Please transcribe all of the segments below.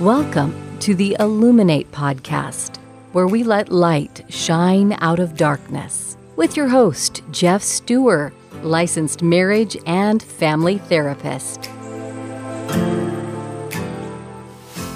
Welcome to the Illuminate podcast, where we let light shine out of darkness. With your host, Geoff Steurer, licensed marriage and family therapist.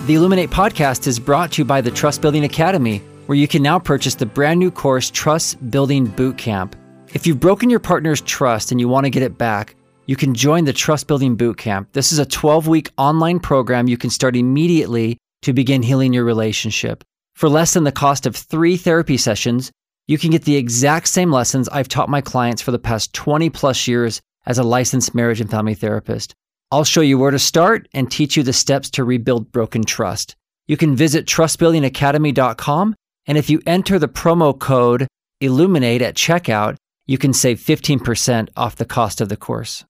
The Illuminate podcast is brought to you by the Trust Building Academy, where you can now purchase the brand new course Trust Building Bootcamp. If you've broken your partner's trust and you want to get it back, you can join the Trust Building Bootcamp. This is a 12 week online program you can start immediately to begin healing your relationship. For less than the cost of three therapy sessions, you can get the exact same lessons I've taught my clients for the past 20 plus years as a licensed marriage and family therapist. I'll show you where to start and teach you the steps to rebuild broken trust. You can visit trustbuildingacademy.com, and if you enter the promo code ILLUMINATE at checkout, you can save 15% off the cost of the course.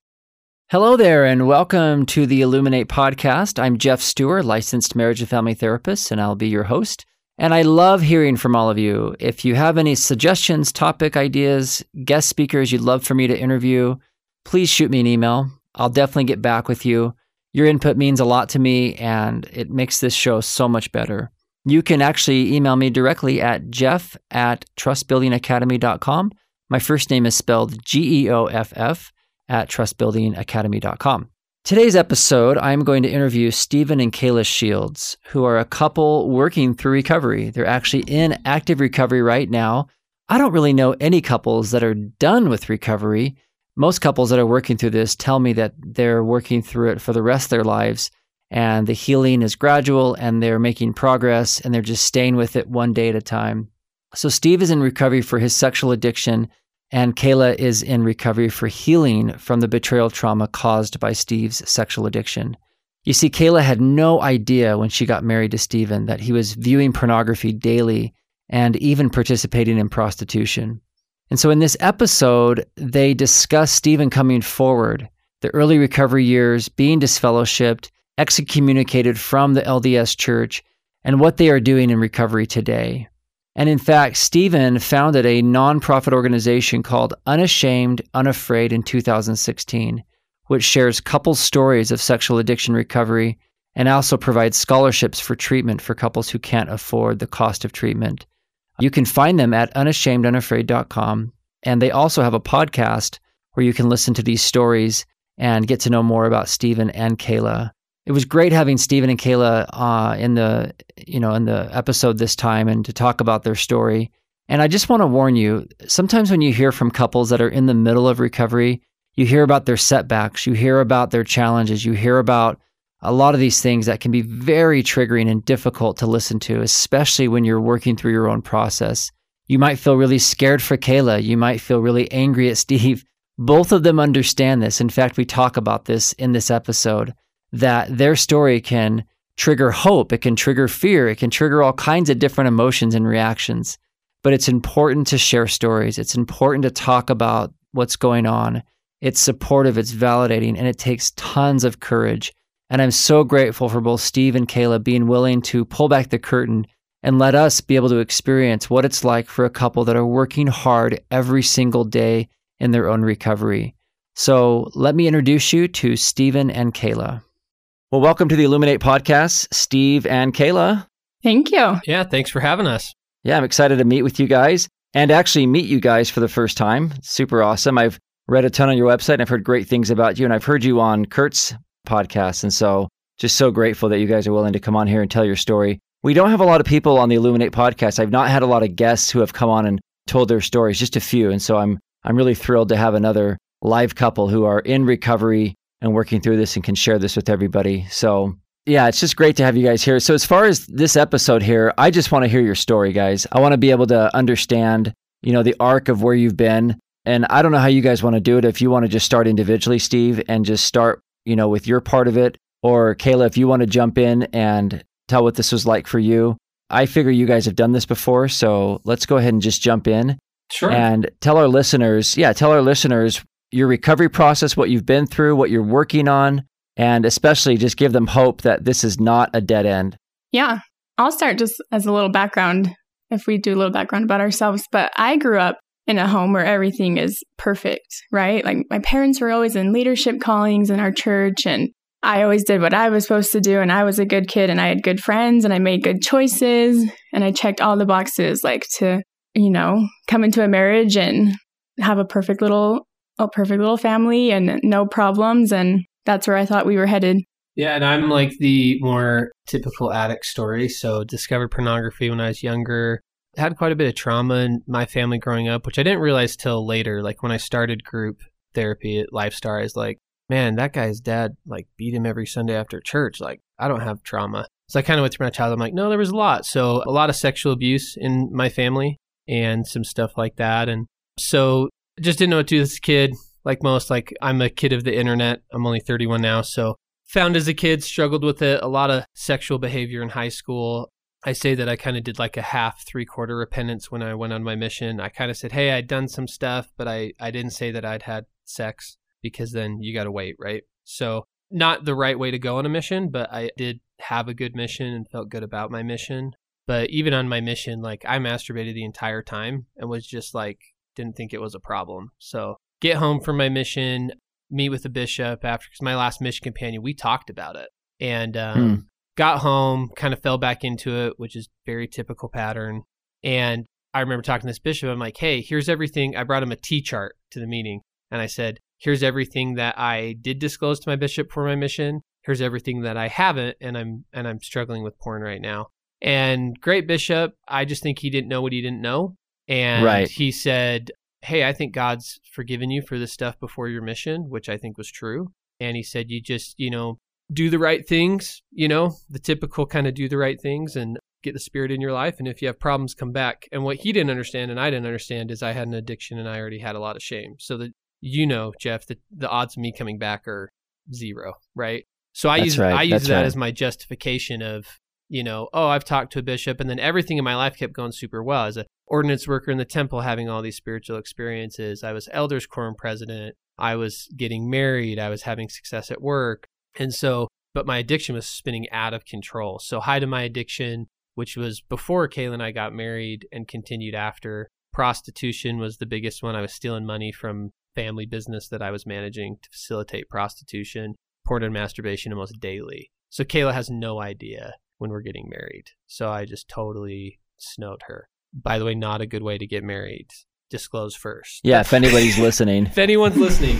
Hello there, and welcome to the Illuminate podcast. I'm Geoff Steurer, licensed marriage and family therapist, and I'll be your host. And I love hearing from all of you. If you have any suggestions, topic ideas, guest speakers you'd love for me to interview, please shoot me an email. I'll definitely get back with you. Your input means a lot to me, and it makes this show so much better. You can actually email me directly at geoff at trustbuildingacademy.com. My first name is spelled G E O F F at trustbuildingacademy.com. Today's episode, I'm going to interview Steven and Kayla Shields, who are a couple working through recovery. They're actually in active recovery right now. I don't really know any couples that are done with recovery. Most couples that are working through this tell me that they're working through it for the rest of their lives and the healing is gradual and they're making progress and they're just staying with it one day at a time. So, Steve is in recovery for his sexual addiction and Kayla is in recovery for healing from the betrayal trauma caused by Steve's sexual addiction. You see, Kayla had no idea when she got married to Steven that he was viewing pornography daily and even participating in prostitution. And so in this episode, they discuss Steven coming forward, the early recovery years, being disfellowshipped, excommunicated from the LDS church, and what they are doing in recovery today. And in fact, Steven founded a nonprofit organization called Unashamed, Unafraid in 2016, which shares couples' stories of sexual addiction recovery and also provides scholarships for treatment for couples who can't afford the cost of treatment. You can find them at unashamedunafraid.com. And they also have a podcast where you can listen to these stories and get to know more about Steven and Kayla it was great having Steven and Kayla uh, in the you know in the episode this time and to talk about their story. And I just want to warn you: sometimes when you hear from couples that are in the middle of recovery, you hear about their setbacks, you hear about their challenges, you hear about a lot of these things that can be very triggering and difficult to listen to, especially when you're working through your own process. You might feel really scared for Kayla. You might feel really angry at Steve. Both of them understand this. In fact, we talk about this in this episode that their story can trigger hope, it can trigger fear, it can trigger all kinds of different emotions and reactions. But it's important to share stories. It's important to talk about what's going on. It's supportive, it's validating, and it takes tons of courage. And I'm so grateful for both Steve and Kayla being willing to pull back the curtain and let us be able to experience what it's like for a couple that are working hard every single day in their own recovery. So let me introduce you to Steven and Kayla. Well, welcome to the Illuminate podcast, Steve and Kayla. Thank you. Yeah, thanks for having us. Yeah, I'm excited to meet with you guys and actually meet you guys for the first time. super awesome. I've read a ton on your website and I've heard great things about you, and I've heard you on Kurt's podcast. And so just so grateful that you guys are willing to come on here and tell your story. We don't have a lot of people on the Illuminate podcast. I've not had a lot of guests who have come on and told their stories, just a few. And so I'm I'm really thrilled to have another live couple who are in recovery and working through this and can share this with everybody. So, yeah, it's just great to have you guys here. So, as far as this episode here, I just want to hear your story, guys. I want to be able to understand, you know, the arc of where you've been. And I don't know how you guys want to do it. If you want to just start individually, Steve, and just start, you know, with your part of it, or Kayla, if you want to jump in and tell what this was like for you. I figure you guys have done this before, so let's go ahead and just jump in. Sure. And tell our listeners, yeah, tell our listeners your recovery process, what you've been through, what you're working on, and especially just give them hope that this is not a dead end. Yeah. I'll start just as a little background if we do a little background about ourselves. But I grew up in a home where everything is perfect, right? Like my parents were always in leadership callings in our church and I always did what I was supposed to do and I was a good kid and I had good friends and I made good choices and I checked all the boxes like to, you know, come into a marriage and have a perfect little a perfect little family and no problems and that's where I thought we were headed. Yeah, and I'm like the more typical addict story. So discovered pornography when I was younger. Had quite a bit of trauma in my family growing up, which I didn't realize till later. Like when I started group therapy at Lifestar, I was like, man, that guy's dad like beat him every Sunday after church. Like I don't have trauma. So I kind of went through my childhood. I'm like, no, there was a lot. So a lot of sexual abuse in my family and some stuff like that. And so just didn't know what to do as a kid. Like most, like I'm a kid of the internet. I'm only 31 now. So found as a kid, struggled with it. A lot of sexual behavior in high school. I say that I kind of did like a half, three quarter repentance when I went on my mission. I kind of said, hey, I'd done some stuff, but I, I didn't say that I'd had sex because then you got to wait, right? So, not the right way to go on a mission, but I did have a good mission and felt good about my mission. But even on my mission, like I masturbated the entire time and was just like, didn't think it was a problem. So, get home from my mission, meet with the bishop after, because my last mission companion, we talked about it. And um, hmm. got home, kind of fell back into it, which is very typical pattern. And I remember talking to this bishop. I'm like, hey, here's everything. I brought him a T chart to the meeting. And I said, here's everything that I did disclose to my bishop for my mission. Here's everything that I haven't, and I'm and I'm struggling with porn right now. And great bishop, I just think he didn't know what he didn't know. And right. he said, Hey, I think God's forgiven you for this stuff before your mission, which I think was true. And he said, You just, you know, do the right things, you know, the typical kind of do the right things and get the spirit in your life. And if you have problems, come back. And what he didn't understand and I didn't understand is I had an addiction and I already had a lot of shame. So that you know, Geoff, that the odds of me coming back are zero, right? So I That's use right. I use That's that right. as my justification of, you know, oh, I've talked to a bishop, and then everything in my life kept going super well. As an ordinance worker in the temple, having all these spiritual experiences, I was elders quorum president. I was getting married. I was having success at work, and so, but my addiction was spinning out of control. So high to my addiction, which was before Kayla and I got married, and continued after. Prostitution was the biggest one. I was stealing money from family business that I was managing to facilitate prostitution, porn and masturbation almost daily. So Kayla has no idea when we're getting married. So I just totally snowed her. By the way, not a good way to get married. Disclose first. Yeah, if anybody's listening. if anyone's listening.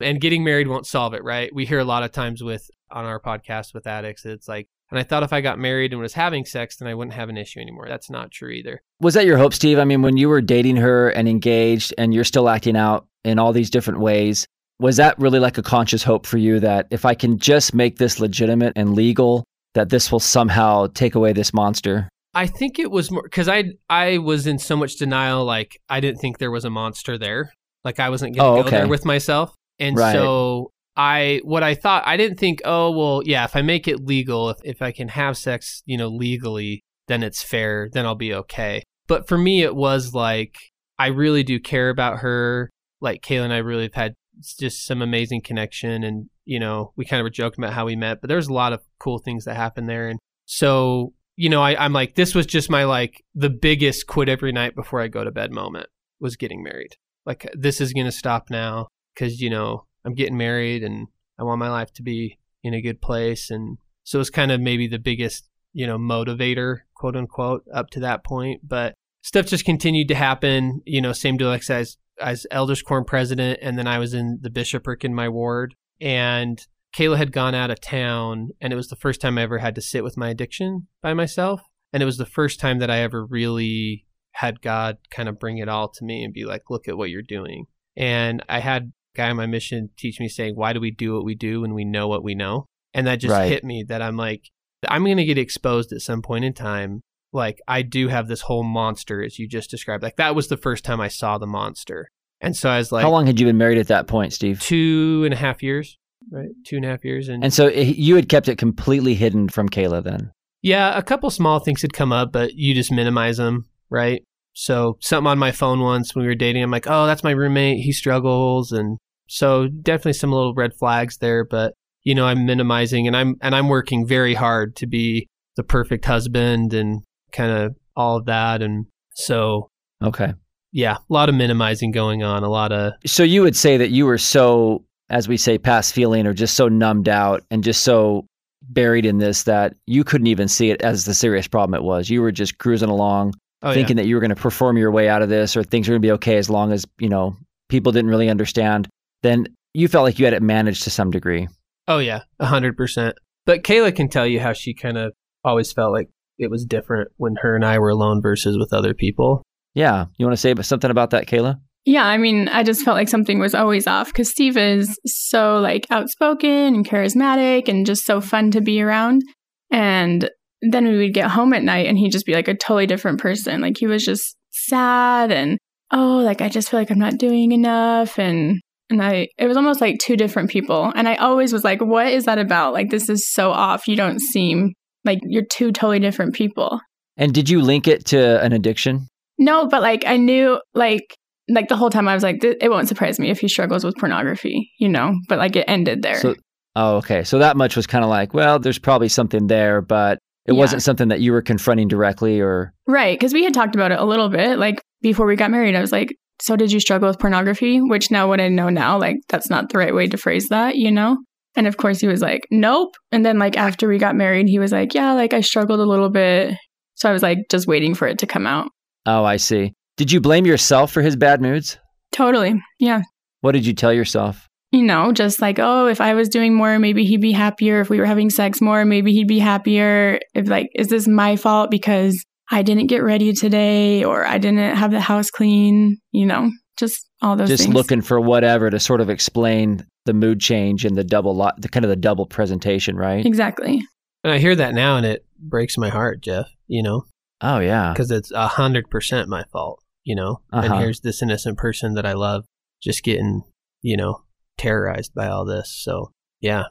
and getting married won't solve it, right? We hear a lot of times with on our podcast with addicts, it's like, and I thought if I got married and was having sex, then I wouldn't have an issue anymore. That's not true either. Was that your hope, Steve? I mean, when you were dating her and engaged and you're still acting out in all these different ways. Was that really like a conscious hope for you that if I can just make this legitimate and legal, that this will somehow take away this monster? I think it was more because I I was in so much denial, like I didn't think there was a monster there, like I wasn't going to oh, go there with myself, and right. so I what I thought I didn't think, oh well, yeah, if I make it legal, if if I can have sex, you know, legally, then it's fair, then I'll be okay. But for me, it was like I really do care about her. Like Kayla and I really have had just some amazing connection and you know we kind of were joking about how we met but there's a lot of cool things that happened there. And so you know I, i'm like this was just my like the biggest quit every night before i go to bed moment was getting married. Like this is gonna stop now because you know i'm getting married and i want my life to be in a good place. And so it's kind of maybe the biggest you know motivator quote unquote up to that point. But stuff just continued to happen you know same deal as as elders quorum president, and then I was in the bishopric in my ward. And Kayla had gone out of town, and it was the first time I ever had to sit with my addiction by myself. And it was the first time that I ever really had God kind of bring it all to me and be like, look at what you're doing. And I had a guy on my mission teach me saying, why do we do what we do when we know what we know? And that just right. hit me that I'm like, I'm going to get exposed at some point in time like I do have this whole monster as you just described. Like that was the first time I saw the monster. And so I was like, How long had you been married at that point, Steve? Two and a half years, right? Two and a half years. And, and so eh, you had kept it completely hidden from Kayla then? Yeah, a couple small things had come up, but you just minimize them, right? So something on my phone once when we were dating, I'm like, oh, that's my roommate. He struggles. And so definitely some little red flags there, but you know, I'm minimizing and I'm, and I'm working very hard to be the perfect husband and kind of all of that. And so, okay. Yeah, a lot of minimizing going on, a lot of. So you would say that you were so as we say, past feeling or just so numbed out and just so buried in this that you couldn't even see it as the serious problem it was. You were just cruising along, Oh, thinking that you were going to perform your way out of this or things were going to be okay as long as, you know, people didn't really understand. Then you felt like you had it managed to some degree. Oh yeah, a hundred percent. But Kayla can tell you how she kind of always felt like it was different when her and I were alone versus with other people. Yeah. You want to say something about that, Kayla? Yeah, I mean, I just felt like something was always off because Steve is so like outspoken and charismatic and just so fun to be around. And then we would get home at night and he'd just be like a totally different person. Like he was just sad and oh, like I just feel like I'm not doing enough and and I it was almost like two different people. And I always was like, what is that about? Like this is so off. You don't seem like you're two totally different people. And did you link it to an addiction? No, but like I knew like like the whole time I was like, it won't surprise me if he struggles with pornography, you know. But like it ended there. So, oh, okay. So that much was kind of like, well, there's probably something there, but it Yeah. wasn't something that you were confronting directly, or right, because we had talked about it a little bit. Like before we got married, I was like, so did you struggle with pornography? Which now what I know now, like that's not the right way to phrase that, you know. And of course, he was like, nope. And then like after we got married, he was like, yeah, like I struggled a little bit. So I was like just waiting for it to come out. oh, I see. Did you blame yourself for his bad moods? Totally, yeah. What did you tell yourself? you know, just like, oh, if I was doing more, maybe he'd be happier. If we were having sex more, maybe he'd be happier. If, like, is this my fault because I didn't get ready today or I didn't have the house clean? You know, just all those Just things. looking for whatever to sort of explain the mood change and the double, lo- the kind of the double presentation, right? Exactly. And I hear that now, and it breaks my heart, Geoff. You know, Oh yeah, because it's a hundred percent my fault. You know, and Uh-huh. here's this innocent person that I love just getting, you know, terrorized by all this. So yeah,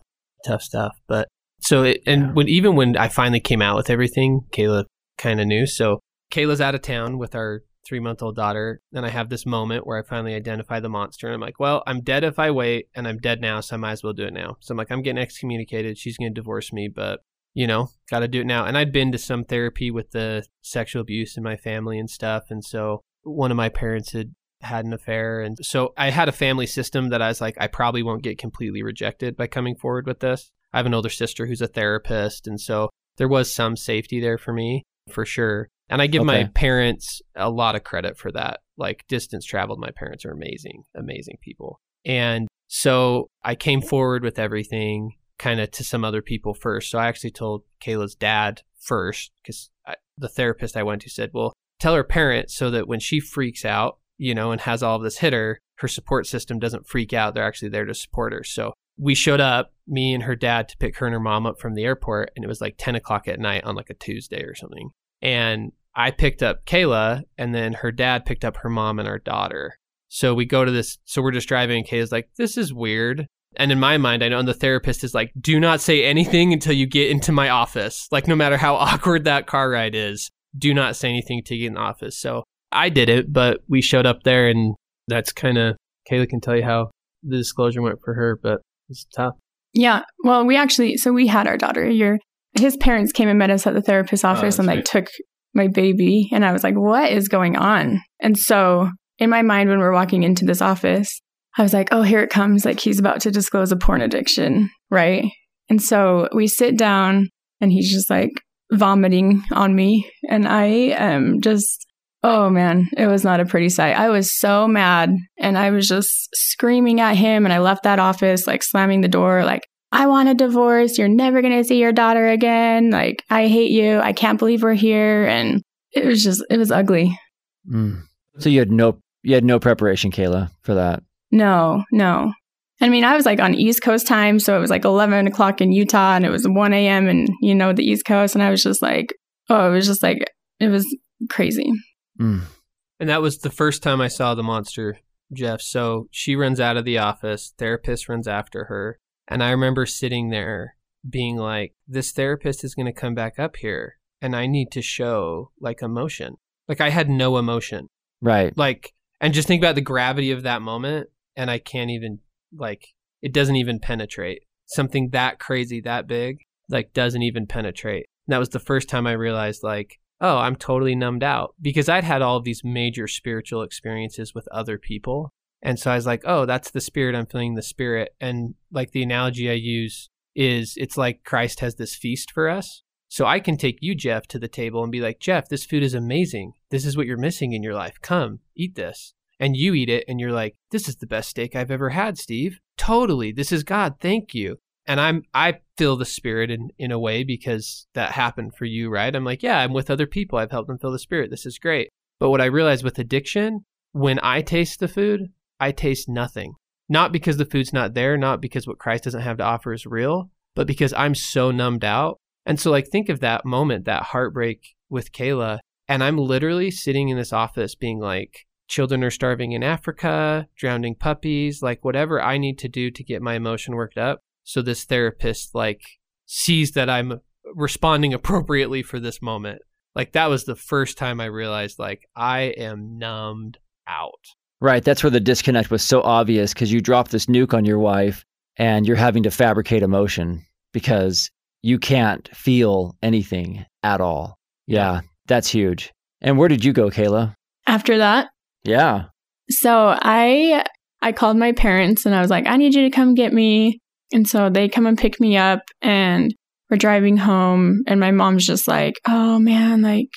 tough stuff. But so it, and Yeah. when even when I finally came out with everything, Kayla kind of knew. So Kayla's out of town with our three month old daughter, and I have this moment where I finally identify the monster, and I'm like, well, I'm dead if I wait, and I'm dead now, so I might as well do it now. So I'm like, I'm getting excommunicated. She's gonna divorce me, but you know, got to do it now. And I'd been to some therapy with the sexual abuse in my family and stuff, and so one of my parents had had an affair and so I had a family system that I was like I probably won't get completely rejected by coming forward with this. I have an older sister who's a therapist and so there was some safety there for me for sure. And I give my parents a lot of credit for that. Like distance traveled, my parents are amazing, amazing people. And so I came forward with everything kind of to some other people first. So I actually told Kayla's dad first because the therapist I went to said, well, tell her parents so that when she freaks out, you know, and has all of this hit her, her support system doesn't freak out. They're actually there to support her. So we showed up, me and her dad, to pick her and her mom up from the airport. And it was like 10 o'clock at night on like a Tuesday or something. And I picked up Kayla, and then her dad picked up her mom and our daughter. So we go to this. So we're just driving, and Kayla's like, this is weird. And in my mind, I know, and the therapist is like, do not say anything until you get into my office. Like, no matter how awkward that car ride is, do not say anything to get in the office. So I did it, but we showed up there, and that's kind of, Kayla can tell you how the disclosure went for her, but it's tough. Yeah. Well, we actually, so we had our daughter. Your his parents came and met us at the therapist's ah, office and that's like took my baby, and I was like, "What is going on?" And so in my mind, when we're walking into this office, I was like, "Oh, here it comes! Like he's about to disclose a porn addiction, right?" And so we sit down, and he's just like vomiting on me, and I am just. Oh man, it was not a pretty sight. I was so mad and I was just screaming at him and I left that office like slamming the door like I want a divorce. You're never going to see your daughter again. Like I hate you. I can't believe we're here and it was just it was ugly. Mm. So you had no you had no preparation, Kayla, for that. No, no. I mean, I was like on East Coast time, so it was like 11 o'clock in Utah, and it was 1 a.m. and, you know the East Coast, and I was just like, oh, it was just like it was crazy. Mm. And that was the first time I saw the monster, Geoff. So she runs out of the office, therapist runs after her. And I remember sitting there being like, this therapist is going to come back up here and I need to show like emotion. Like I had no emotion. Right. Like, and just think about the gravity of that moment. And I can't even, like, it doesn't even penetrate. Something that crazy, that big, like, doesn't even penetrate. And that was the first time I realized, like, oh, I'm totally numbed out because I'd had all of these major spiritual experiences with other people. And so I was like, oh, that's the spirit. I'm feeling the spirit. And like the analogy I use is it's like Christ has this feast for us. So I can take you, Geoff, to the table and be like, Geoff, this food is amazing. This is what you're missing in your life. Come, eat this. And you eat it and you're like, this is the best steak I've ever had, Steve. Totally. This is God. Thank you. And I'm I feel the spirit in, in a way because that happened for you, right? I'm like, yeah, I'm with other people. I've helped them feel the spirit. This is great. But what I realized with addiction, when I taste the food, I taste nothing. Not because the food's not there, not because what Christ doesn't have to offer is real, but because I'm so numbed out. And so, like, think of that moment, that heartbreak with Kayla. And I'm literally sitting in this office being like, children are starving in Africa, drowning puppies, like, whatever I need to do to get my emotion worked up. So, this therapist, like, sees that I'm responding appropriately for this moment. Like, that was the first time I realized, like, I am numbed out. Right. That's where the disconnect was so obvious because you dropped this nuke on your wife and you're having to fabricate emotion because you can't feel anything at all. Yeah, that's huge. And where did you go, Kayla? After that, Yeah. so I I called my parents and I was like, I need you to come get me. And so they come and pick me up and we're driving home and my mom's just like, "Oh man, like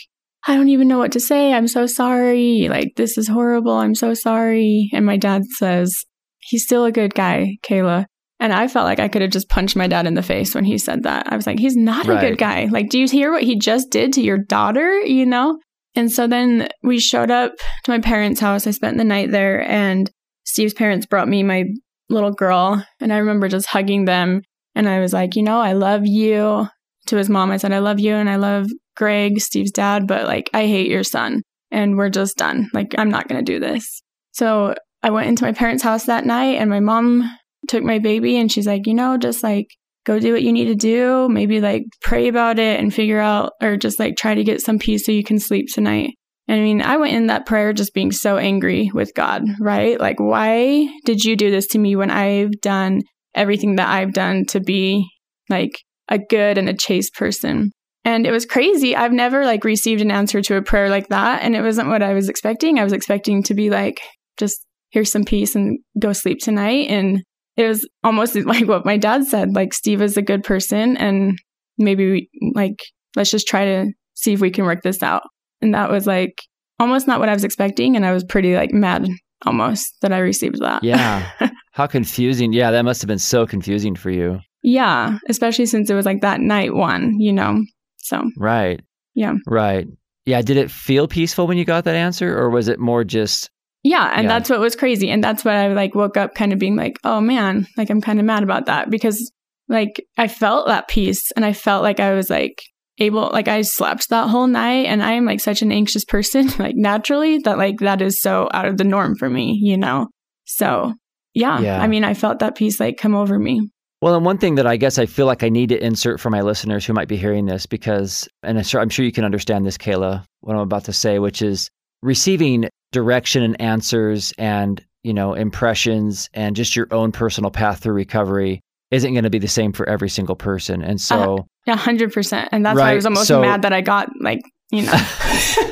I don't even know what to say. I'm so sorry. Like this is horrible. I'm so sorry." And my dad says, "He's still a good guy, Kayla." And I felt like I could have just punched my dad in the face when he said that. I was like, he's not a good guy. Like, do you hear what he just did to your daughter? You know? And so then we showed up to my parents' house. I spent the night there, and Steve's parents brought me my little girl. And I remember just hugging them. And I was like, you know, I love you. To his mom, I said, I love you and I love Greg, Steve's dad, but like, I hate your son. And we're just done. Like, I'm not going to do this. So I went into my parents' house that night, and my mom took my baby and she's like, you know, just like go do what you need to do. Maybe like pray about it and figure out, or just like try to get some peace so you can sleep tonight. I mean, I went in that prayer just being so angry with God, right? Like, why did you do this to me when I've done everything that I've done to be like a good and a chaste person? And it was crazy. I've never like received an answer to a prayer like that. And it wasn't what I was expecting. I was expecting to be like, just here's some peace and go sleep tonight. And it was almost like what my dad said like steve is a good person and maybe we, like let's just try to see if we can work this out and that was like almost not what i was expecting and i was pretty like mad almost that i received that Yeah. How confusing. Yeah, that must have been so confusing for you. yeah especially since it was like that night one you know so Right. Yeah. Right. Yeah. Did it feel peaceful when you got that answer, or was it more just, yeah and Yeah. that's what was crazy and that's what i like woke up kind of being like oh man like i'm kind of mad about that because like i felt that peace and i felt like i was like able like i slept that whole night and i am like such an anxious person like naturally that like that is so out of the norm for me you know so yeah, Yeah. i mean i felt that peace like come over me Well, and one thing that I guess I feel like I need to insert for my listeners who might be hearing this, because, and I'm sure, I'm sure you can understand this, Kayla, what I'm about to say, which is receiving direction and answers and, you know, impressions and just your own personal path through recovery isn't going to be the same for every single person. And so, uh, yeah 100% and that's why i was almost so- mad that i got like you know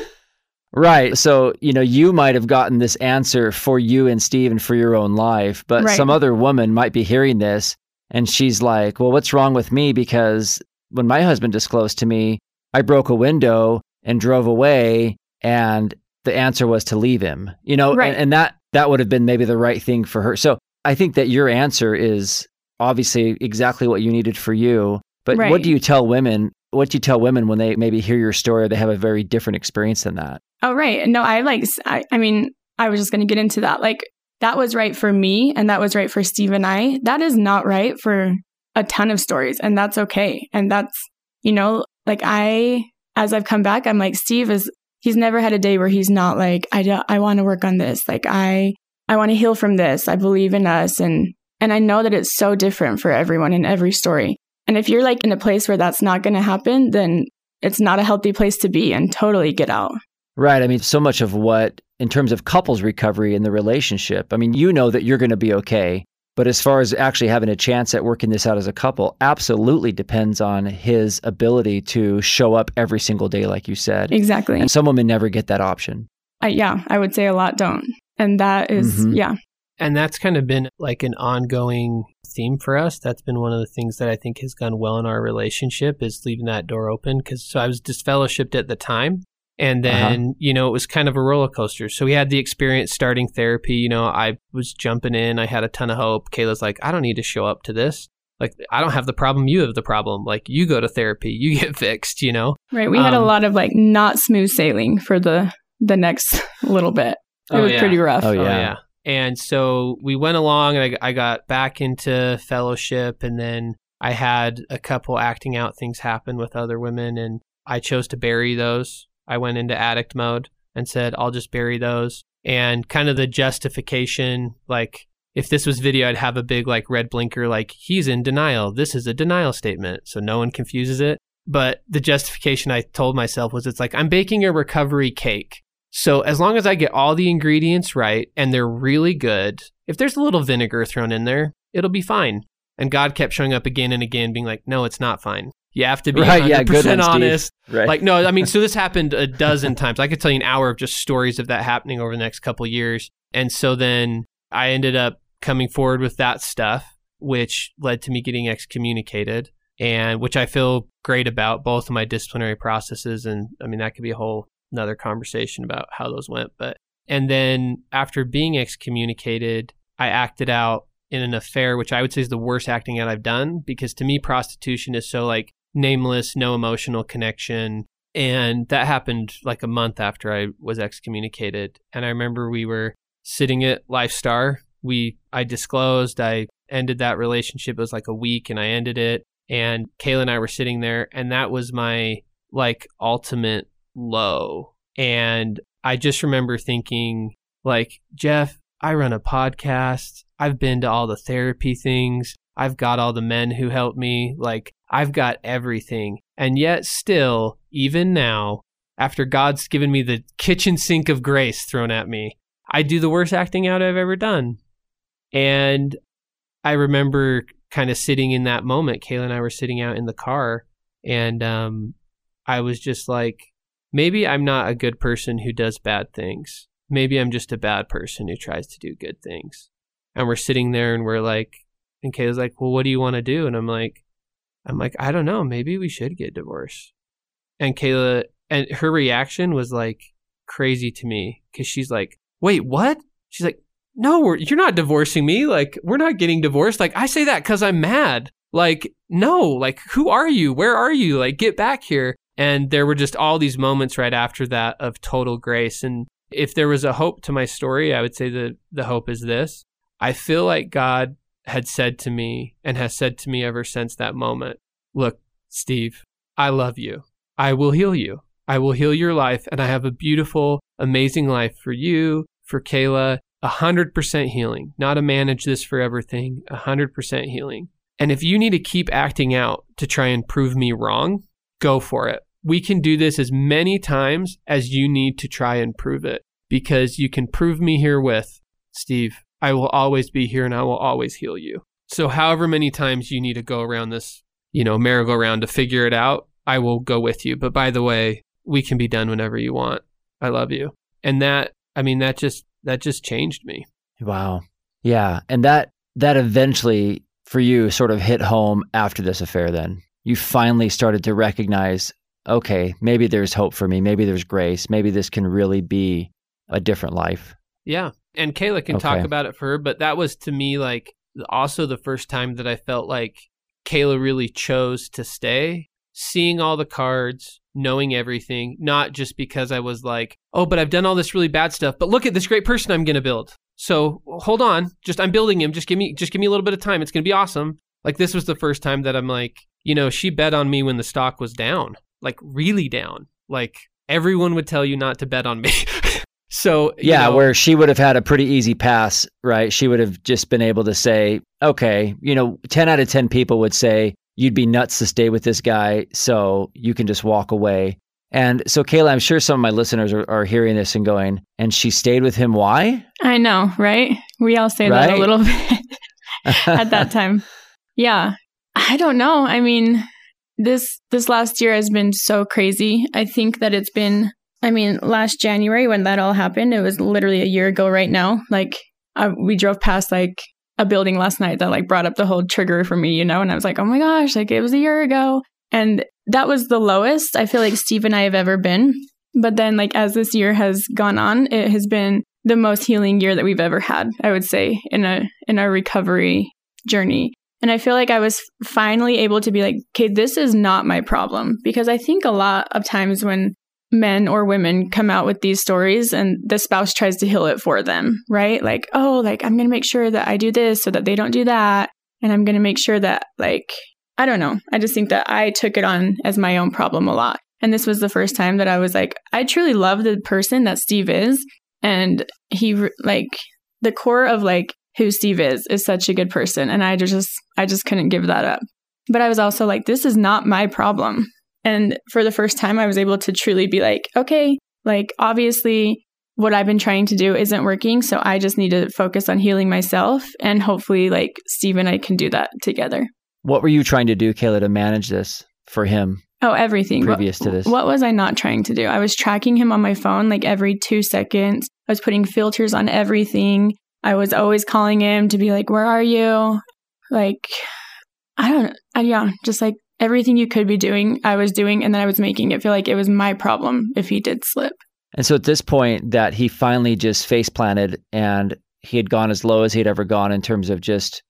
Right. So, you know, you might have gotten this answer for you and Steve and for your own life, but Right. some other woman might be hearing this and she's like, well, what's wrong with me? Because when my husband disclosed to me, I broke a window and drove away and the answer was to leave him, you know, Right. and, and that, that would have been maybe the right thing for her. So I think that your answer is obviously exactly what you needed for you. But what do you tell women? What do you tell women when they maybe hear your story or they have a very different experience than that? Oh, right. No, I like, I mean, I was just going to get into that. Like, that was right for me and that was right for Steve and I. That is not right for a ton of stories. And that's okay. And that's, you know, like I, as I've come back, I'm like, Steve is, he's never had a day where he's not like, I, do, I want to work on this. Like, I, I want to heal from this. I believe in us. And, and I know that it's so different for everyone in every story. And if you're like in a place where that's not going to happen, then it's not a healthy place to be and totally get out. Right. I mean, so much of what, in terms of couples recovery in the relationship, I mean, you know that you're going to be okay. But as far as actually having a chance at working this out as a couple, absolutely depends on his ability to show up every single day, like you said. Exactly. And some women never get that option. I, yeah, I would say a lot don't. And that is, Mhm. yeah, And that's kind of been like an ongoing theme for us. That's been one of the things that I think has gone well in our relationship is leaving that door open. Cause so I was disfellowshipped at the time. And Uh-huh. then, you know, it was kind of a roller coaster. So we had the experience starting therapy. You know, I was jumping in. I had a ton of hope. Kayla's like, I don't need to show up to this. Like, I don't have the problem. You have the problem. Like, you go to therapy, you get fixed, you know? Right. We had a Um, lot of like not smooth sailing for the the next little bit. It Oh, was yeah. pretty rough. Oh, Oh, yeah. yeah. And so we went along and I, I got back into fellowship and then I had a couple acting out things happen with other women and I chose to bury those. I went into addict mode and said, I'll just bury those. And kind of the justification, like if this was video, I'd have a big like red blinker, like he's in denial. This is a denial statement. So no one confuses it. But the justification I told myself was it's like, I'm baking a recovery cake. So as long as I get all the ingredients right and they're really good, if there's a little vinegar thrown in there, it'll be fine. And God kept showing up again and again, being like, "No, it's not fine. You have to be Right, 100% yeah, good one, honest." Right. Like, no, I mean, so this happened a dozen times. I could tell you an hour of just stories of that happening over the next couple years. And so then I ended up coming forward with that stuff, which led to me getting excommunicated, and which I feel great about both of my disciplinary processes. And I mean, that could be a whole another conversation about how those went. But and then after being excommunicated, I acted out in an affair, which I would say is the worst acting out I've done because to me, prostitution is so like nameless, no emotional connection. And that happened like a month after I was excommunicated. And I remember we were sitting at Lifestar. We I disclosed, I ended that relationship. It was like a week and I ended it. And Kayla and I were sitting there, and that was my like ultimate low. And I just remember thinking, like, Geoff, I run a podcast. I've been to all the therapy things. I've got all the men who help me. Like, I've got everything. And yet, still, even now, after God's given me the kitchen sink of grace thrown at me, I do the worst acting out I've ever done. And I remember kind of sitting in that moment. Kayla and I were sitting out in the car, and um, I was just like, maybe I'm not a good person who does bad things. Maybe I'm just a bad person who tries to do good things. And we're sitting there and we're like, and Kayla's like, well, what do you want to do? And I'm like, I'm like, I don't know. Maybe we should get divorced. And Kayla, and her reaction was like crazy to me because she's like, wait, what? She's like, no, you're not divorcing me. Like, we're not getting divorced. Like, I say that because I'm mad. Like, no, like, who are you? Where are you? Like, get back here. And there were just all these moments right after that of total grace. And if there was a hope to my story, I would say the, the hope is this. I feel like God had said to me and has said to me ever since that moment Look, Steve, I love you. I will heal you. I will heal your life. And I have a beautiful, amazing life for you, for Kayla. A hundred percent healing, not a manage this forever thing. A hundred percent healing. And if you need to keep acting out to try and prove me wrong, go for it. We can do this as many times as you need to try and prove it because you can prove me here with Steve. I will always be here and I will always heal you. So, however many times you need to go around this, you know, merry-go-round to figure it out, I will go with you. But by the way, we can be done whenever you want. I love you. And that, I mean, that just, that just changed me. Wow. Yeah. And that that eventually for you sort of hit home after this affair then. You finally started to recognize, okay, maybe there's hope for me. Maybe there's grace. Maybe this can really be a different life. Yeah. And Kayla can talk about it for her, but that was to me like also the first time that I felt like Kayla really chose to stay, seeing all the cards, knowing everything, not just because I was like, oh, but I've done all this really bad stuff, but look at this great person I'm going to build. So hold on, just I'm building him. Just give me, just give me a little bit of time. It's going to be awesome. Like this was the first time that I'm like, you know, she bet on me when the stock was down, like really down. Like everyone would tell you not to bet on me. so you Yeah, know- where she would have had a pretty easy pass, right? She would have just been able to say, okay, you know, 10 out of 10 people would say, you'd be nuts to stay with this guy, so you can just walk away. And so, Kayla, I'm sure some of my listeners are, are hearing this and going, and she stayed with him. Why? I know, right? We all say that a little bit at that time. Yeah. I don't know. I mean, this this last year has been so crazy. I think that it's been I mean, last January when that all happened, it was literally a year ago right now. Like uh, we drove past like a building last night that like brought up the whole trigger for me, you know, and I was like, oh my gosh, like it was a year ago. And that was the lowest I feel like Steve and I have ever been. But then, like, as this year has gone on, it has been the most healing year that we've ever had, I would say, in a in our recovery journey. And I feel like I was finally able to be like, okay, this is not my problem. Because I think a lot of times when men or women come out with these stories and the spouse tries to heal it for them, right? Like, oh, like I'm going to make sure that I do this so that they don't do that. And I'm going to make sure that, like, I don't know. I just think that I took it on as my own problem a lot. And this was the first time that I was like, I truly love the person that Steve is. And he, like, the core of like who Steve is, is such a good person. And I just, I just couldn't give that up. But I was also like, this is not my problem. And for the first time, I was able to truly be like, okay, like, obviously, what I've been trying to do isn't working. So I just need to focus on healing myself. And hopefully, like, Steve and I can do that together. What were you trying to do, Kayla, to manage this for him? Oh, everything. Previous what, to this. What was I not trying to do? I was tracking him on my phone like every two seconds. I was putting filters on everything. I was always calling him to be like, where are you? Like, I don't, I, yeah, just like everything you could be doing, I was doing. And then I was making it feel like it was my problem if he did slip. And so at this point, that he finally just face planted and he had gone as low as he'd ever gone in terms of just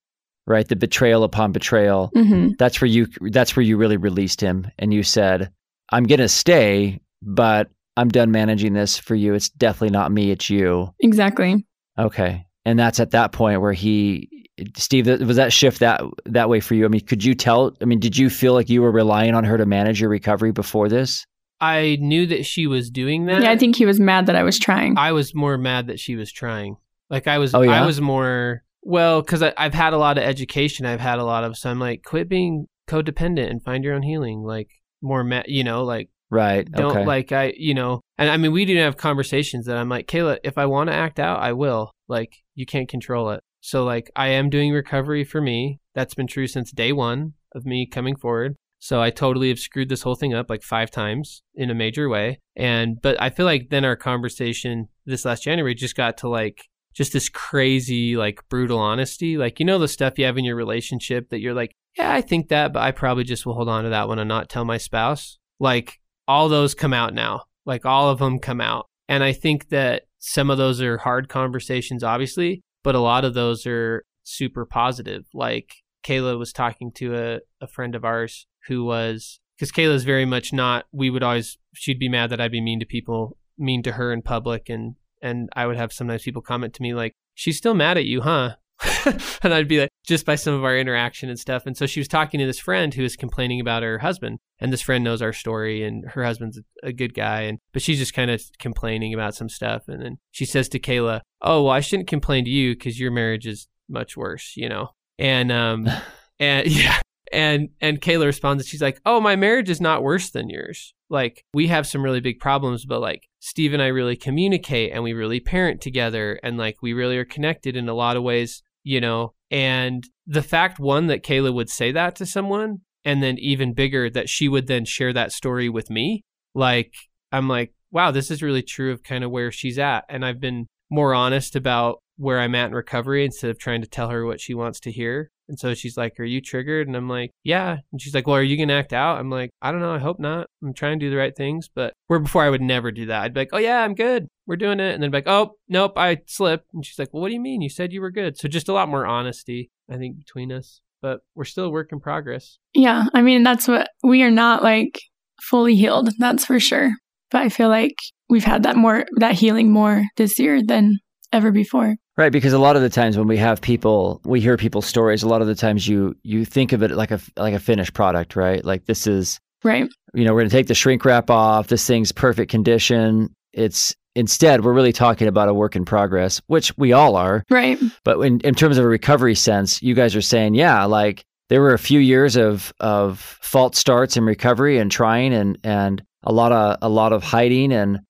right the betrayal upon betrayal mm-hmm. that's where you that's where you really released him and you said i'm going to stay but i'm done managing this for you it's definitely not me it's you exactly okay and that's at that point where he steve was that shift that that way for you i mean could you tell i mean did you feel like you were relying on her to manage your recovery before this i knew that she was doing that yeah i think he was mad that i was trying i was more mad that she was trying like i was oh, yeah? i was more well, because I've had a lot of education. I've had a lot of, so I'm like, quit being codependent and find your own healing. Like more, ma- you know, like right. Don't okay. like I, you know, and I mean, we didn't have conversations that I'm like, Kayla, if I want to act out, I will. Like you can't control it. So like I am doing recovery for me. That's been true since day one of me coming forward. So I totally have screwed this whole thing up like five times in a major way. And but I feel like then our conversation this last January just got to like just this crazy, like brutal honesty. Like, you know, the stuff you have in your relationship that you're like, yeah, I think that, but I probably just will hold on to that one and not tell my spouse. Like, all those come out now. Like, all of them come out. And I think that some of those are hard conversations, obviously, but a lot of those are super positive. Like, Kayla was talking to a, a friend of ours who was, because Kayla's very much not, we would always, she'd be mad that I'd be mean to people, mean to her in public and and I would have sometimes people comment to me like, "She's still mad at you, huh?" and I'd be like, just by some of our interaction and stuff. And so she was talking to this friend who was complaining about her husband, and this friend knows our story, and her husband's a good guy, and but she's just kind of complaining about some stuff, and then she says to Kayla, "Oh, well, I shouldn't complain to you because your marriage is much worse, you know." And um, and yeah, and and Kayla responds, and she's like, "Oh, my marriage is not worse than yours." like we have some really big problems but like steve and i really communicate and we really parent together and like we really are connected in a lot of ways you know and the fact one that kayla would say that to someone and then even bigger that she would then share that story with me like i'm like wow this is really true of kind of where she's at and i've been more honest about where i'm at in recovery instead of trying to tell her what she wants to hear and so she's like, Are you triggered? And I'm like, Yeah. And she's like, Well, are you going to act out? I'm like, I don't know. I hope not. I'm trying to do the right things. But where before I would never do that. I'd be like, Oh, yeah, I'm good. We're doing it. And then be like, Oh, nope, I slipped. And she's like, Well, what do you mean? You said you were good. So just a lot more honesty, I think, between us. But we're still a work in progress. Yeah. I mean, that's what we are not like fully healed. That's for sure. But I feel like we've had that more, that healing more this year than ever before. Right, because a lot of the times when we have people, we hear people's stories. A lot of the times you you think of it like a like a finished product, right? Like this is right. You know, we're going to take the shrink wrap off. This thing's perfect condition. It's instead we're really talking about a work in progress, which we all are. Right. But in in terms of a recovery sense, you guys are saying, yeah, like there were a few years of of false starts and recovery and trying and and a lot of a lot of hiding and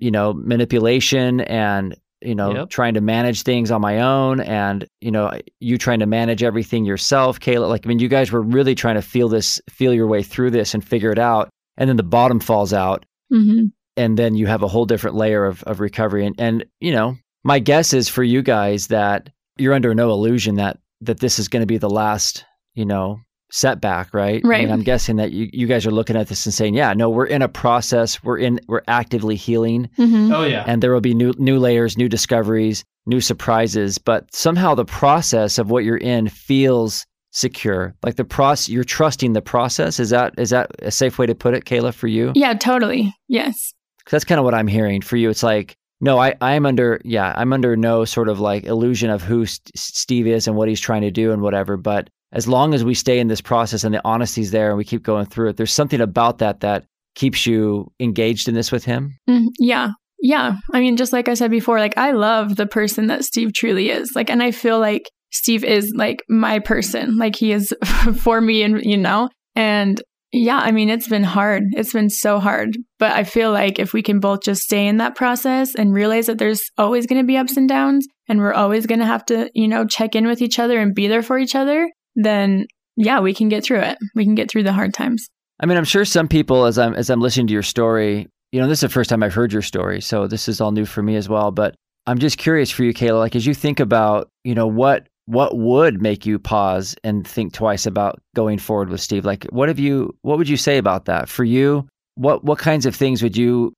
you know manipulation and you know, yep. trying to manage things on my own and, you know, you trying to manage everything yourself, Kayla. Like, I mean, you guys were really trying to feel this, feel your way through this and figure it out. And then the bottom falls out. Mm-hmm. And then you have a whole different layer of, of recovery. And, and, you know, my guess is for you guys that you're under no illusion that that this is going to be the last, you know, setback, right? Right. I mean, I'm guessing that you, you guys are looking at this and saying, yeah, no, we're in a process. We're in we're actively healing Mm-hmm. Oh yeah. and there will be new new layers, new discoveries, new surprises, but somehow the process of what you're in feels secure. Like the process you're trusting the process. Is that is that a safe way to put it, Kayla, for you? Yeah, totally. Yes. 'Cause that's kind of what I'm hearing for you. It's like, no, I, I'm under, yeah, I'm under no sort of like illusion of who St- Steve is and what he's trying to do and whatever. But as long as we stay in this process and the honesty's there and we keep going through it, there's something about that that keeps you engaged in this with him. Mm, yeah. Yeah. I mean, just like I said before, like I love the person that Steve truly is. Like, and I feel like Steve is like my person. Like he is for me and, you know, and yeah, I mean, it's been hard. It's been so hard. But I feel like if we can both just stay in that process and realize that there's always going to be ups and downs and we're always going to have to, you know, check in with each other and be there for each other, then yeah, we can get through it. We can get through the hard times. I mean, I'm sure some people, as I'm as I'm listening to your story, you know, this is the first time I've heard your story, so this is all new for me as well. But I'm just curious for you, Kayla, like as you think about, you know, what what would make you pause and think twice about going forward with Steve? Like, what have you? What would you say about that for you? What what kinds of things would you,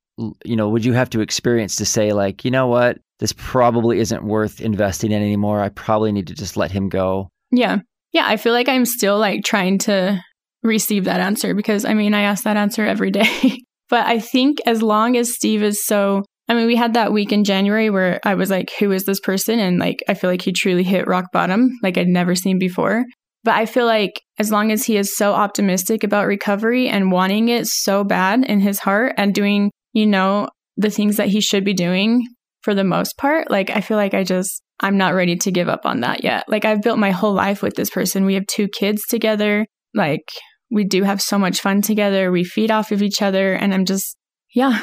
you know, would you have to experience to say like, you know what, this probably isn't worth investing in anymore. I probably need to just let him go. Yeah. Yeah. I feel like I'm still like trying to receive that answer because I mean, I ask that answer every day. but I think as long as Steve is so, I mean, we had that week in January where I was like, who is this person? And like, I feel like he truly hit rock bottom, like I'd never seen before. But I feel like as long as he is so optimistic about recovery and wanting it so bad in his heart and doing, you know, the things that he should be doing for the most part, like I feel like I just, I'm not ready to give up on that yet. Like I've built my whole life with this person. We have two kids together. Like we do have so much fun together. We feed off of each other. And I'm just, yeah,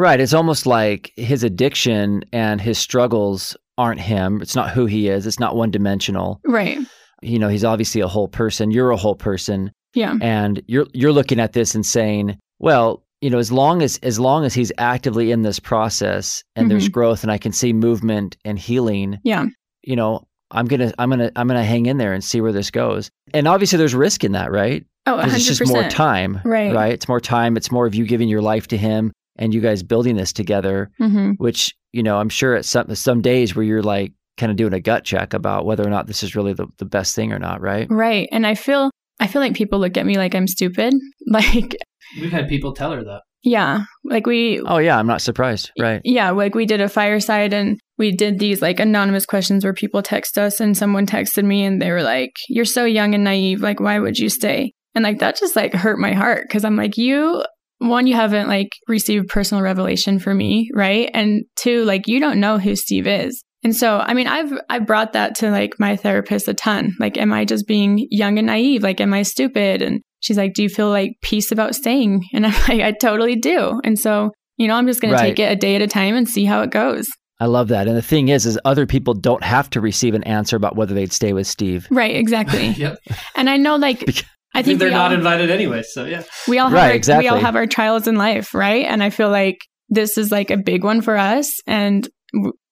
Right. It's almost like his addiction and his struggles aren't him. It's not who he is. It's not one dimensional. right. You know, he's obviously a whole person. You're a whole person. Yeah. And you're you're looking at this and saying, well, you know, as long as as long as he's actively in this process and there's growth and I can see movement and healing, Yeah. you know, I'm gonna I'm gonna I'm gonna hang in there and see where this goes. And obviously there's risk in that, right? Oh, 100%. It's just more time. Right. Right. It's more time. It's more of you giving your life to him and you guys building this together hmm which you know i'm sure at some some days where you're like kind of doing a gut check about whether or not this is really the, the best thing or not right Right. And I feel, I feel like people look at me like I'm stupid. Like, We've had people tell her that. yeah, like we, oh yeah i'm not surprised right yeah, like we did a fireside and we did these like anonymous questions where people text us and someone texted me and they were like, You're so young and naive. Like, why would you stay? And like that just like hurt my heart because I'm like, You, one, you haven't like received personal revelation for me, right? And two, like you don't know who Steve is. And so, I mean, I've I brought that to like my therapist a ton. Like, am I just being young and naive? Like, am I stupid? And she's like, Do you feel like peace about staying? And I'm like, I totally do. And so, you know, I'm just going Right. to take it a day at a time and see how it goes. i love that and the thing is is other people don't have to receive an answer about whether they'd stay with steve Right, exactly. yep. and I know, like, Bec- I think they're not all, invited anyway. So yeah. we all have Right, our, exactly. we all have our trials in life, right? And I feel like this is like a big one for us. And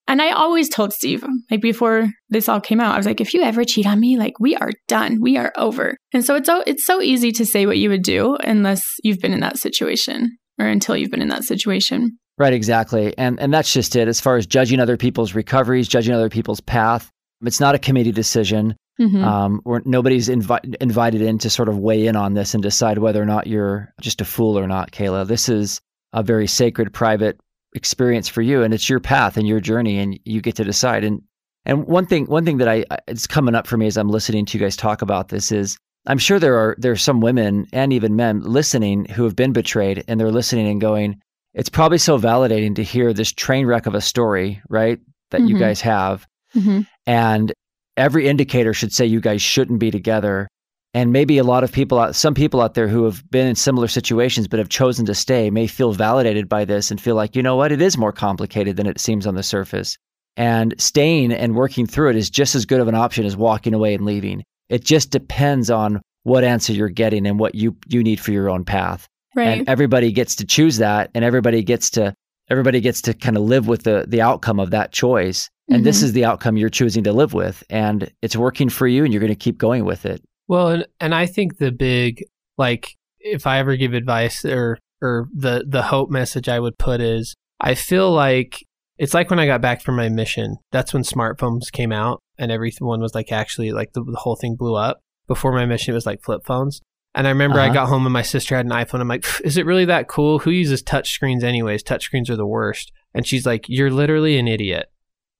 and I always told Steve, like before this all came out, I was like, if you ever cheat on me, like we are done, we are over. And so it's so it's so easy to say what you would do unless you've been in that situation or until you've been in that situation. right exactly and and that's just it as far as judging other people's recoveries judging other people's path it's not a committee decision Mhm. um, where nobody's invi- invited in to sort of weigh in on this and decide whether or not you're just a fool or not, Kayla. This is a very sacred, private experience for you, and it's your path and your journey, and you get to decide. And and one thing, one thing that I it's coming up for me as I'm listening to you guys talk about this is I'm sure there are there are some women and even men listening who have been betrayed, and they're listening and going, it's probably so validating to hear this train wreck of a story, right? That you Mhm. guys have, Mhm. and every indicator should say you guys shouldn't be together and maybe a lot of people out some people out there who have been in similar situations but have chosen to stay may feel validated by this and feel like you know what it is more complicated than it seems on the surface and staying and working through it is just as good of an option as walking away and leaving it just depends on what answer you're getting and what you you need for your own path Right. and everybody gets to choose that and everybody gets to everybody gets to kind of live with the the outcome of that choice. And this Mhm. is the outcome you're choosing to live with. And it's working for you and you're going to keep going with it. Well, and, and I think the big like if I ever give advice or or the the hope message I would put is I feel like it's like when I got back from my mission. That's when smartphones came out and everyone was like actually like the, the whole thing blew up. Before my mission, it was like flip phones. And I remember I Uh-huh. got home and my sister had an iPhone. I'm like, is it really that cool? Who uses touch screens anyways? Touch screens are the worst. And she's like, you're literally an idiot.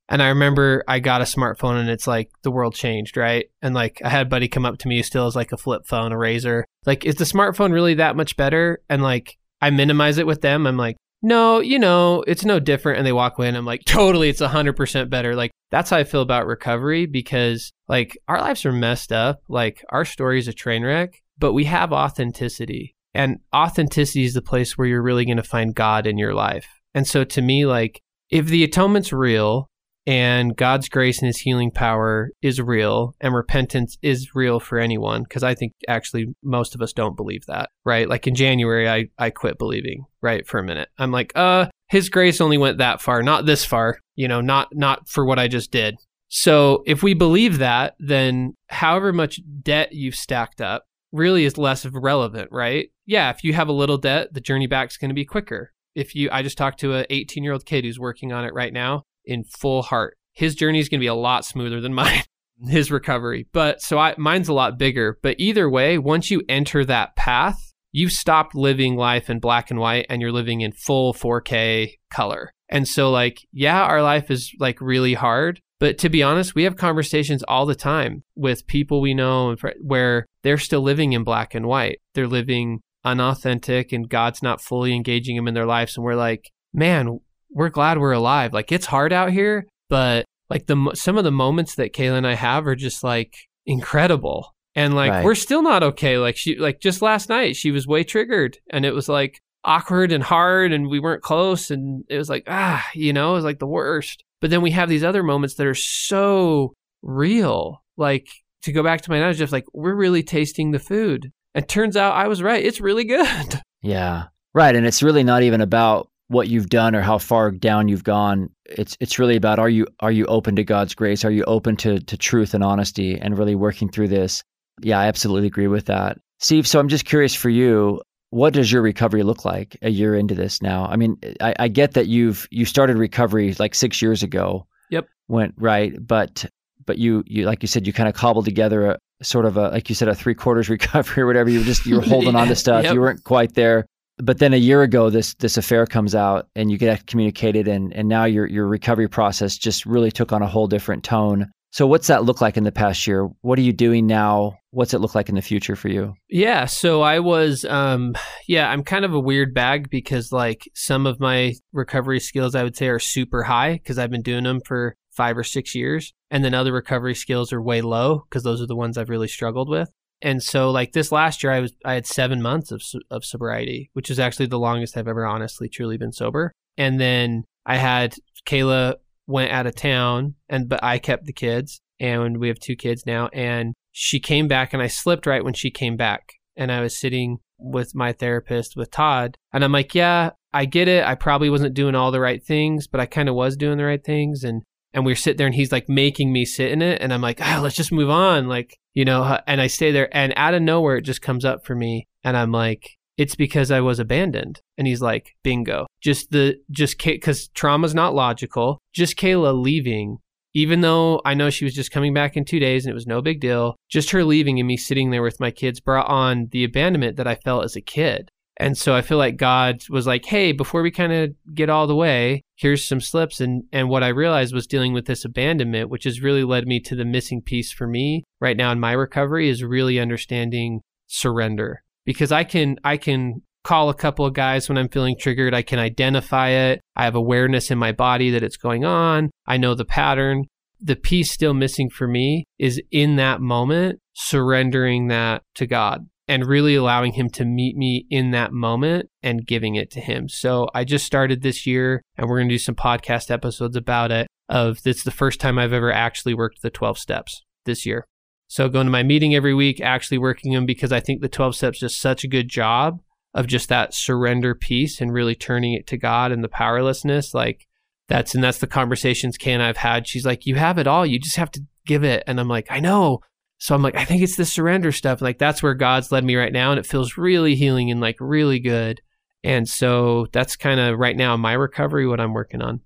And I remember I got a smartphone and it's like the world changed, right? And like I had buddy come up to me who still has like a flip phone, a Razr. Like, is the smartphone really that much better? And like I minimize it with them. I'm like, no, you know, it's no different. And they walk away and I'm like, totally, it's 100% better. Like, that's how I feel about recovery because like our lives are messed up. Like, our story is a train wreck, but we have authenticity. And authenticity is the place where you're really going to find God in your life. And so to me, like, if the atonement's real and God's grace and his healing power is real and repentance is real for anyone, because I think actually most of us don't believe that, right? Like in January, I, I quit believing, right, for a minute. I'm like, uh, his grace only went that far, not this far, you know, not not for what I just did. So if we believe that, then however much debt you've stacked up really is less of relevant, right? Yeah, if you have a little debt, the journey back is going to be quicker. If you, I just talked to a 18 year old kid who's working on it right now in full heart. His journey is going to be a lot smoother than mine, his recovery. But so I, mine's a lot bigger. But either way, once you enter that path, you've stopped living life in black and white and you're living in full 4K color. And so, like, yeah, our life is like really hard. But to be honest, we have conversations all the time with people we know where they're still living in black and white. They're living unauthentic and God's not fully engaging them in their lives. And we're like, man, we're glad we're alive. Like it's hard out here, but like the some of the moments that Kayla and I have are just like incredible. And like Right. we're still not okay. Like she like just last night she was way triggered and it was like awkward and hard and we weren't close and it was like ah, you know, it was like the worst. But then we have these other moments that are so real. Like to go back to my knowledge, just like we're really tasting the food. And turns out I was right. It's really good. Yeah. Right. And it's really not even about what you've done or how far down you've gone. It's it's really about are you are you open to God's grace? Are you open to to truth and honesty and really working through this? Yeah, I absolutely agree with that. Steve, so I'm just curious for you, what does your recovery look like a year into this now? I mean, I, I get that you've you started recovery like six years ago. Yep. Went right, but but you you like you said you kind of cobbled together a sort of a like you said a three quarters recovery or whatever. You were just you were holding on to stuff. Yep. You weren't quite there. But then a year ago, this this affair comes out, and you get communicated and and now your your recovery process just really took on a whole different tone. So what's that look like in the past year? What are you doing now? What's it look like in the future for you? Yeah, so I was um yeah, I'm kind of a weird bag because like some of my recovery skills I would say are super high because I've been doing them for 5 or 6 years and then other recovery skills are way low because those are the ones I've really struggled with. And so like this last year I was I had 7 months of of sobriety, which is actually the longest I've ever honestly truly been sober. And then I had Kayla went out of town and but I kept the kids and we have two kids now and she came back and I slipped right when she came back and I was sitting with my therapist with Todd and I'm like, "Yeah, I get it. I probably wasn't doing all the right things, but I kind of was doing the right things and and we are sitting there and he's like making me sit in it and I'm like, "Ah, let's just move on." Like, you know, uh, and I stay there and out of nowhere it just comes up for me and I'm like, it's because I was abandoned. And he's like, bingo. Just the, just because trauma's not logical. Just Kayla leaving, even though I know she was just coming back in two days and it was no big deal, just her leaving and me sitting there with my kids brought on the abandonment that I felt as a kid. And so I feel like God was like, hey, before we kind of get all the way, here's some slips. And, and what I realized was dealing with this abandonment, which has really led me to the missing piece for me right now in my recovery, is really understanding surrender because I can I can call a couple of guys when I'm feeling triggered. I can identify it. I have awareness in my body that it's going on. I know the pattern. The piece still missing for me is in that moment surrendering that to God and really allowing him to meet me in that moment and giving it to him. So I just started this year and we're going to do some podcast episodes about it of it's the first time I've ever actually worked the 12 steps this year. So going to my meeting every week, actually working them because I think the 12 steps does such a good job of just that surrender piece and really turning it to God and the powerlessness. Like that's, and that's the conversations and I've had. She's like, you have it all. You just have to give it. And I'm like, I know. So I'm like, I think it's the surrender stuff. Like that's where God's led me right now. And it feels really healing and like really good. And so that's kind of right now my recovery, what I'm working on.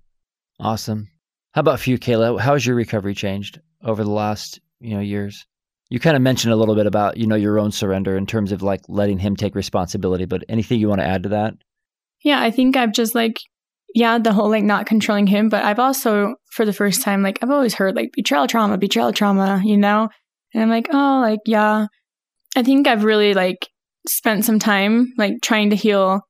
Awesome. How about for you, Kayla? How has your recovery changed over the last, you know, years? You kind of mentioned a little bit about, you know, your own surrender in terms of like letting him take responsibility, but anything you want to add to that? Yeah, I think I've just like, yeah, the whole like not controlling him, but I've also, for the first time, like I've always heard like betrayal trauma, betrayal trauma, you know? And I'm like, oh, like, yeah. I think I've really like spent some time like trying to heal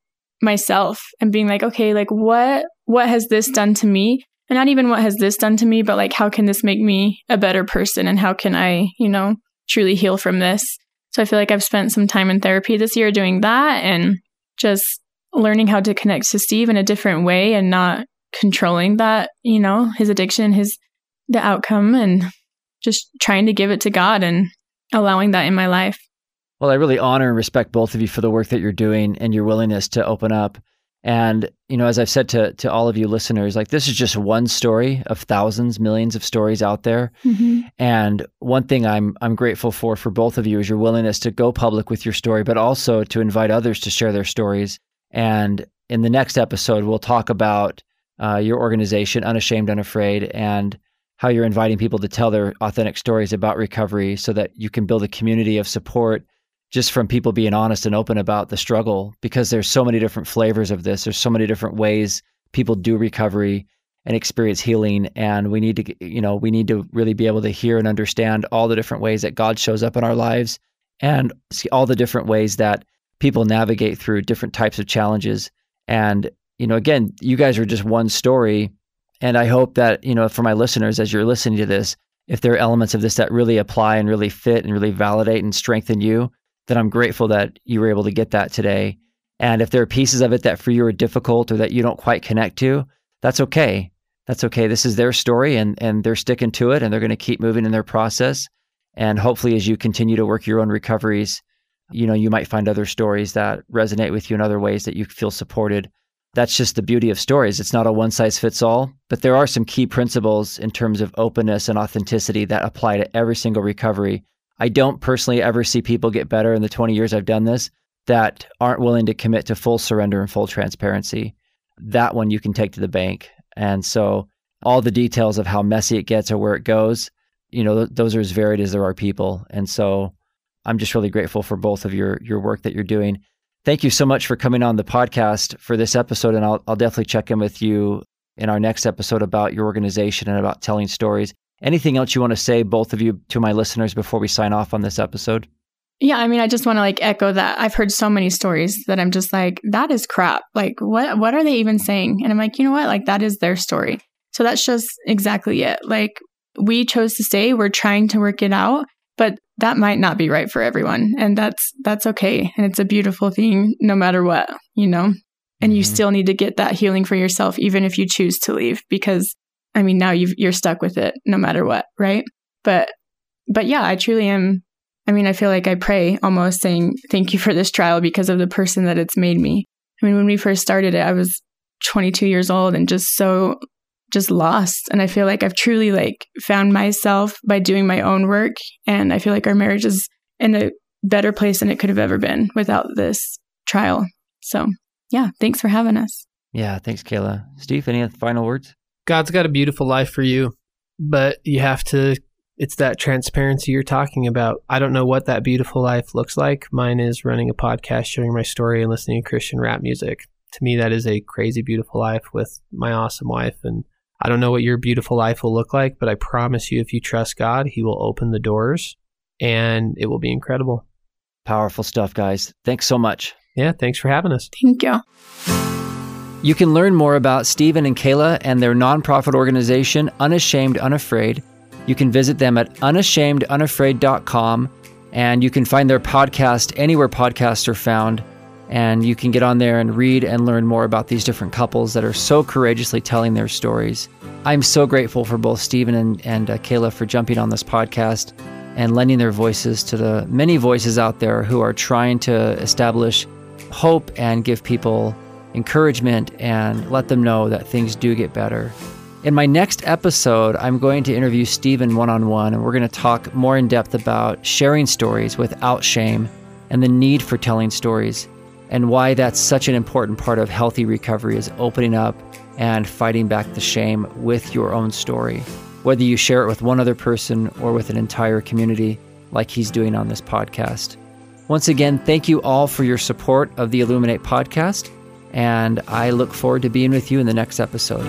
myself and being like, okay, like what, what has this done to me? And not even what has this done to me, but like, how can this make me a better person? And how can I, you know, truly heal from this. So I feel like I've spent some time in therapy this year doing that and just learning how to connect to Steve in a different way and not controlling that, you know, his addiction, his the outcome and just trying to give it to God and allowing that in my life. Well, I really honor and respect both of you for the work that you're doing and your willingness to open up. And, you know, as I've said to, to all of you listeners, like this is just one story of thousands, millions of stories out there. Mm-hmm. And one thing I'm, I'm grateful for, for both of you is your willingness to go public with your story, but also to invite others to share their stories. And in the next episode, we'll talk about uh, your organization, Unashamed, Unafraid, and how you're inviting people to tell their authentic stories about recovery so that you can build a community of support just from people being honest and open about the struggle because there's so many different flavors of this. There's so many different ways people do recovery and experience healing and we need to you know we need to really be able to hear and understand all the different ways that God shows up in our lives and see all the different ways that people navigate through different types of challenges. And you know again you guys are just one story and I hope that you know for my listeners as you're listening to this if there are elements of this that really apply and really fit and really validate and strengthen you then I'm grateful that you were able to get that today. And if there are pieces of it that for you are difficult or that you don't quite connect to, that's okay. That's okay. This is their story and, and they're sticking to it and they're going to keep moving in their process. And hopefully, as you continue to work your own recoveries, you know, you might find other stories that resonate with you in other ways that you feel supported. That's just the beauty of stories. It's not a one size fits all, but there are some key principles in terms of openness and authenticity that apply to every single recovery I don't personally ever see people get better in the 20 years I've done this that aren't willing to commit to full surrender and full transparency. That one you can take to the bank. And so all the details of how messy it gets or where it goes, you know, those are as varied as there are people. And so I'm just really grateful for both of your your work that you're doing. Thank you so much for coming on the podcast for this episode and I'll I'll definitely check in with you in our next episode about your organization and about telling stories. Anything else you want to say, both of you, to my listeners before we sign off on this episode? Yeah, I mean, I just want to like echo that. I've heard so many stories that I'm just like, that is crap. Like, what what are they even saying? And I'm like, you know what? Like, that is their story. So that's just exactly it. Like, we chose to stay. We're trying to work it out, but that might not be right for everyone, and that's that's okay. And it's a beautiful thing, no matter what, you know. And mm-hmm. you still need to get that healing for yourself, even if you choose to leave, because I mean, now you are stuck with it no matter what, right? But, but yeah, I truly am. I mean, I feel like I pray almost saying, thank you for this trial because of the person that it's made me. I mean, when we first started it, I was 22 years old and just so, just lost. And I feel like I've truly like found myself by doing my own work. And I feel like our marriage is in a better place than it could have ever been without this trial. So yeah, thanks for having us. Yeah, thanks, Kayla. Steve, any final words? God's got a beautiful life for you, but you have to, it's that transparency you're talking about. I don't know what that beautiful life looks like. Mine is running a podcast, sharing my story, and listening to Christian rap music. To me, that is a crazy, beautiful life with my awesome wife. And I don't know what your beautiful life will look like, but I promise you, if you trust God, He will open the doors and it will be incredible. Powerful stuff, guys. Thanks so much. Yeah, thanks for having us. Thank you. You can learn more about Steven and Kayla and their nonprofit organization, Unashamed Unafraid. You can visit them at unashamedunafraid.com and you can find their podcast anywhere podcasts are found. And you can get on there and read and learn more about these different couples that are so courageously telling their stories. I'm so grateful for both Steven and, and uh, Kayla for jumping on this podcast and lending their voices to the many voices out there who are trying to establish hope and give people encouragement and let them know that things do get better. In my next episode, I'm going to interview Steven one on one, and we're going to talk more in depth about sharing stories without shame and the need for telling stories, and why that's such an important part of healthy recovery is opening up and fighting back the shame with your own story, whether you share it with one other person or with an entire community, like he's doing on this podcast. Once again, thank you all for your support of the Illuminate podcast, and I look forward to being with you in the next episode.